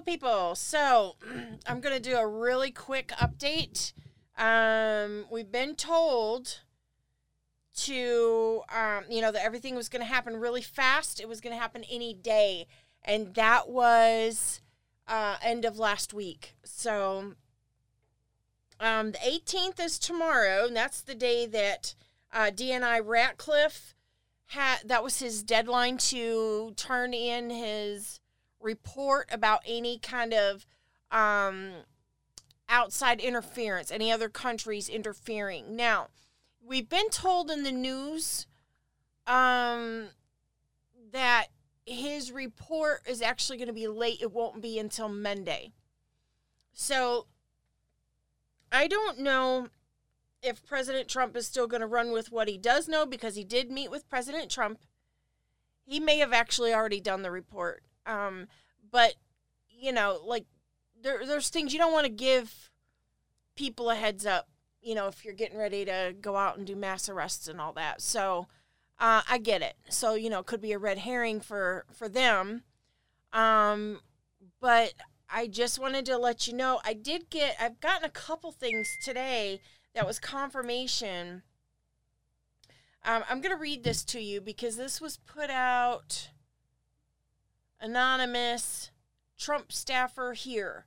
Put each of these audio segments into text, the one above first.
Beautiful people. So, I'm going to do a really quick update. Um, we've been told to, um, you know, that everything was going to happen really fast. It was going to happen any day. And that was uh, end of last week. So, um, the 18th is tomorrow, and that's the day that uh, DNI Ratcliffe had. That was his deadline to turn in his report about any kind of um, outside interference, any other countries interfering. Now, we've been told in the news um, that his report is actually going to be late. It won't be until Monday. So I don't know if President Trump is still going to run with what he does know because he did meet with President Trump. He may have actually already done the report. Um, but, you know, like there, there's things you don't want to give people a heads up, you know, if you're getting ready to go out and do mass arrests and all that. So uh, I get it. So, you know, it could be a red herring for, for them. Um, but I just wanted to let you know I did get I've gotten a couple things today that was confirmation. Um, I'm going to read this to you because this was put out anonymous Trump staffer here.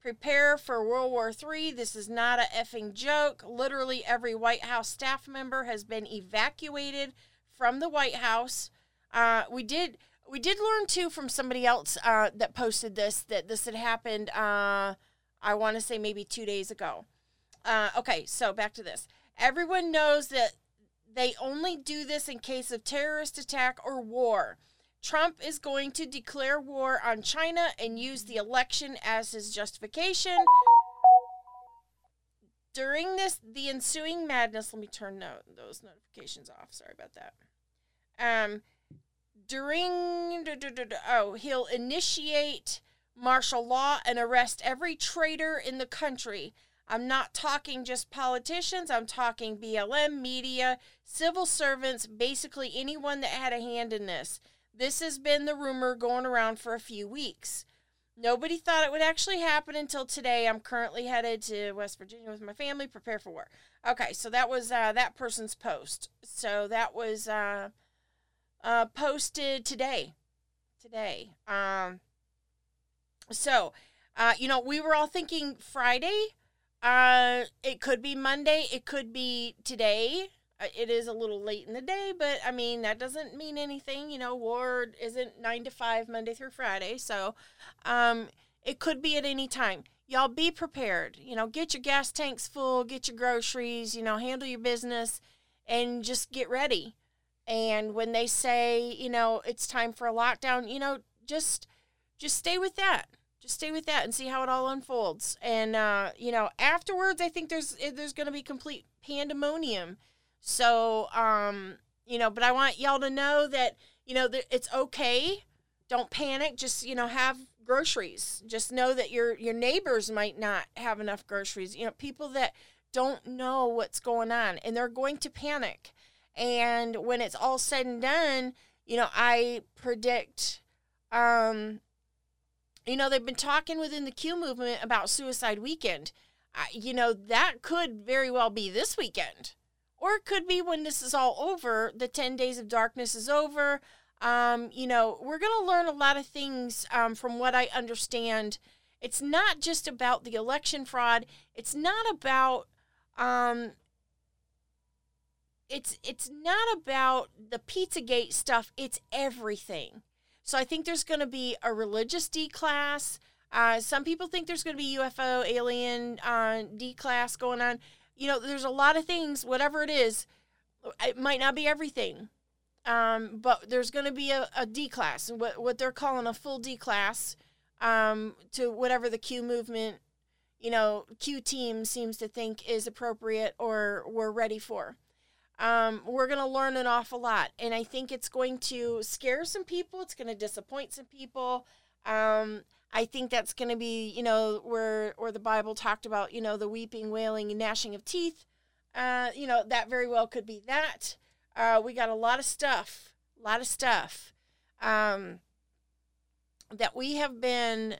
Prepare for World War III. This is not a effing joke. Literally every White House staff member has been evacuated from the White House. Uh, we did we did learn too from somebody else uh, that posted this that this had happened. Uh, I want to say maybe two days ago. Uh, okay, so back to this. Everyone knows that they only do this in case of terrorist attack or war. Trump is going to declare war on China and use the election as his justification. During this, the ensuing madness. Let me turn no, those notifications off. Sorry about that. Um, during oh he'll initiate martial law and arrest every traitor in the country i'm not talking just politicians i'm talking blm media civil servants basically anyone that had a hand in this this has been the rumor going around for a few weeks nobody thought it would actually happen until today i'm currently headed to west virginia with my family prepare for war okay so that was uh, that person's post so that was uh, uh, posted today. Today. Um, so, uh, you know, we were all thinking Friday. Uh, it could be Monday. It could be today. Uh, it is a little late in the day, but I mean, that doesn't mean anything. You know, war isn't nine to five, Monday through Friday. So, um, it could be at any time. Y'all be prepared. You know, get your gas tanks full, get your groceries, you know, handle your business, and just get ready. And when they say, you know, it's time for a lockdown, you know, just just stay with that. Just stay with that and see how it all unfolds. And uh, you know, afterwards, I think there's eh, there's going to be complete pandemonium. So, um, you know, but I want y'all to know that you know that it's okay. Don't panic. Just you know, have groceries. Just know that your your neighbors might not have enough groceries. You know, people that don't know what's going on and they're going to panic. And when it's all said and done, you know, I predict, um, you know, they've been talking within the Q movement about Suicide Weekend. I, you know, that could very well be this weekend. Or it could be when this is all over, the 10 days of darkness is over. Um, you know, we're going to learn a lot of things um, from what I understand. It's not just about the election fraud, it's not about um, it's it's not about the Pizzagate stuff. It's everything. So I think there's going to be a religious declas. Uh, some people think there's going to be UFO alien uh, declas going on. You know, there's a lot of things. Whatever it is, it might not be everything, um, but there's going to be a, a declas, what what they're calling a full declas, um, to whatever the Q movement, you know, Q team seems to think is appropriate or we're ready for um, we're going to learn an awful lot. And I think it's going to scare some people, it's going to disappoint some people. Um, I think that's going to be, you know, where where the Bible talked about, you know, the weeping, wailing, and gnashing of teeth. Uh, you know, that very well could be that. Uh, we got a lot of stuff, a lot of stuff um, that we have been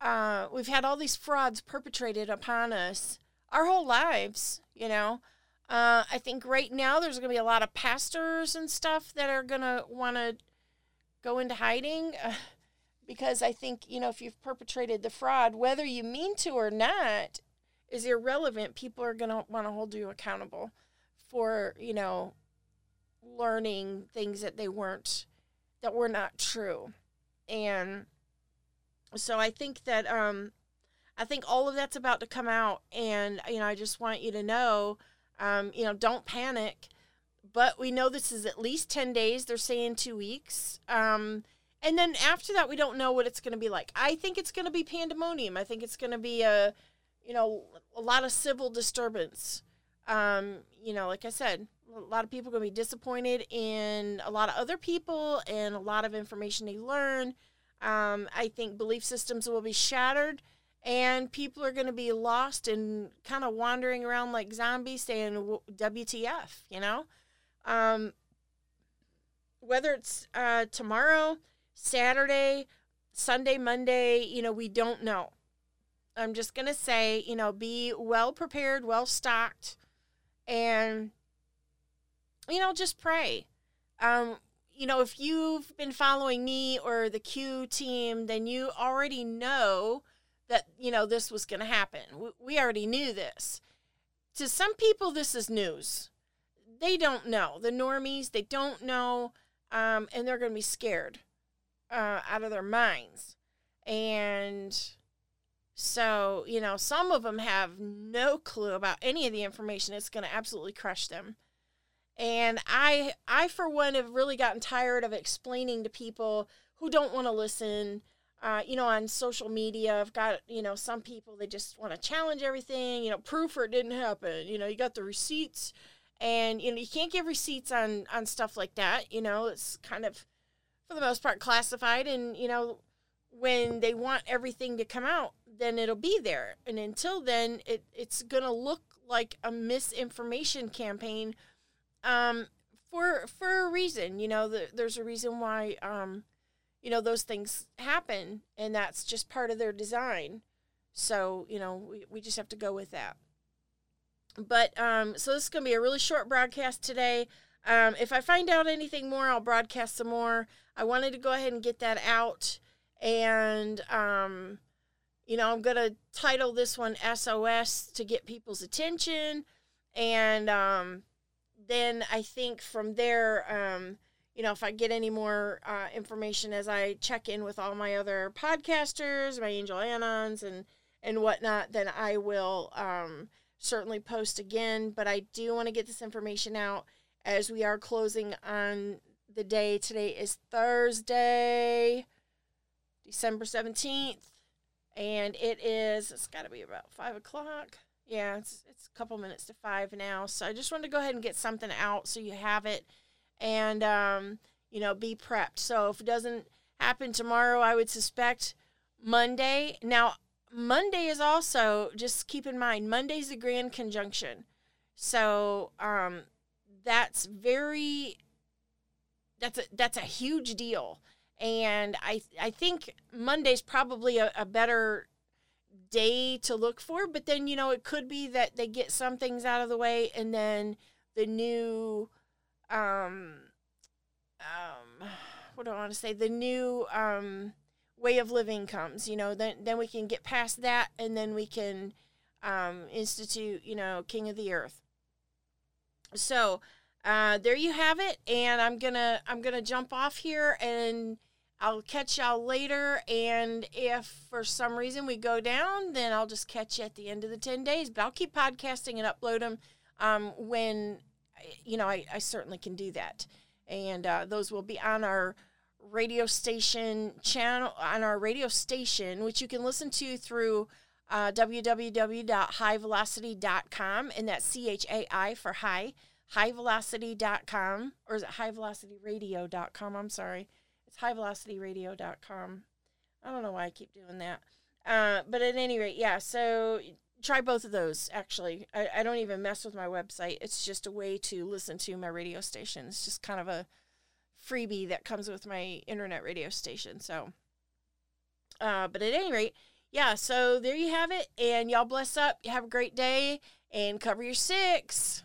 uh, we've had all these frauds perpetrated upon us our whole lives, you know. Uh, I think right now there's going to be a lot of pastors and stuff that are going to want to go into hiding uh, because I think, you know, if you've perpetrated the fraud, whether you mean to or not, is irrelevant. People are going to want to hold you accountable for, you know, learning things that they weren't, that were not true. And so I think that, um, I think all of that's about to come out. And, you know, I just want you to know um, you know, don't panic. But we know this is at least 10 days. They're saying two weeks. Um, and then after that, we don't know what it's going to be like. I think it's going to be pandemonium. I think it's going to be a, you know, a lot of civil disturbance. Um, you know, like I said, a lot of people are going to be disappointed in a lot of other people and a lot of information they learn. Um, I think belief systems will be shattered and people are going to be lost and kind of wandering around like zombies saying WTF, you know? Um, whether it's uh, tomorrow, Saturday, Sunday, Monday, you know, we don't know. I'm just going to say, you know, be well prepared, well stocked, and, you know, just pray. Um, you know, if you've been following me or the Q team, then you already know that you know this was going to happen. We already knew this. To some people, this is news. They don't know the normies. They don't know, um, and they're going to be scared uh, out of their minds. And so, you know, some of them have no clue about any of the information. It's going to absolutely crush them. And I, I for one, have really gotten tired of explaining to people who don't want to listen uh, you know, on social media, I've got, you know, some people, they just want to challenge everything, you know, proof or it didn't happen. You know, you got the receipts and, you know, you can't give receipts on, on stuff like that. You know, it's kind of, for the most part, classified. And, you know, when they want everything to come out, then it'll be there. And until then, it, it's going to look like a misinformation campaign um, for, for a reason. You know, the, there's a reason why, um, you know, those things happen and that's just part of their design. So, you know, we, we just have to go with that. But um, so this is going to be a really short broadcast today. Um, if I find out anything more, I'll broadcast some more. I wanted to go ahead and get that out. And, um, you know, I'm going to title this one SOS to get people's attention. And um, then I think from there, um, you know, if I get any more uh, information as I check in with all my other podcasters, my Angel Anons, and and whatnot, then I will um, certainly post again. But I do want to get this information out as we are closing on the day. Today is Thursday, December seventeenth, and it is. It's got to be about five o'clock. Yeah, it's it's a couple minutes to five now. So I just wanted to go ahead and get something out so you have it and um, you know be prepped. So if it doesn't happen tomorrow, I would suspect Monday. Now Monday is also just keep in mind Monday's a grand conjunction, so um, that's very that's a that's a huge deal. And I I think Monday's probably a, a better day to look for, but then you know it could be that they get some things out of the way and then the new um, um, what do I want to say? The new um, way of living comes. You know, then then we can get past that, and then we can um, institute. You know, King of the Earth. So uh, there you have it, and I'm gonna I'm gonna jump off here and. I'll catch y'all later. And if for some reason we go down, then I'll just catch you at the end of the 10 days. But I'll keep podcasting and upload them um, when you know, I, I certainly can do that. And uh, those will be on our radio station channel, on our radio station, which you can listen to through uh, www.chaivelocity.com. And that's C H A I for high, chaivelocity.com. Or is it chaivelocityradio.com? I'm sorry. It's chaivelocityradio.com. I don't know why I keep doing that. Uh, but at any rate, yeah, so try both of those actually I, I don't even mess with my website it's just a way to listen to my radio station it's just kind of a freebie that comes with my internet radio station so uh, but at any rate yeah, so there you have it. And y'all bless up. Have a great day and cover your six.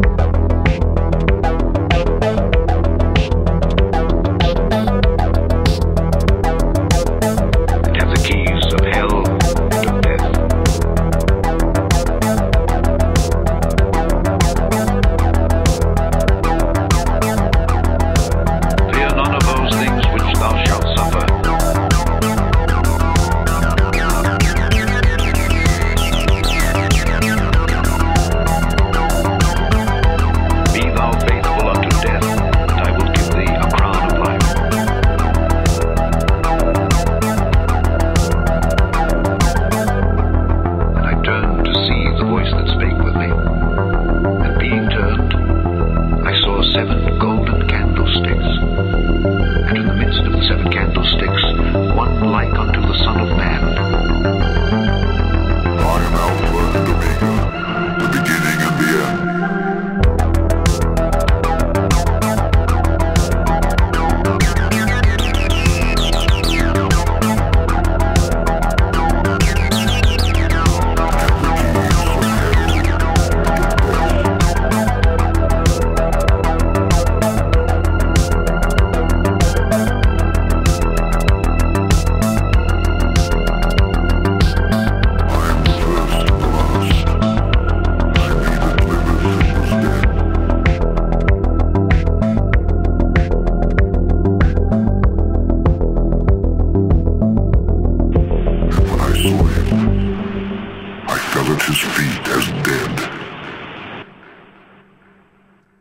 Man.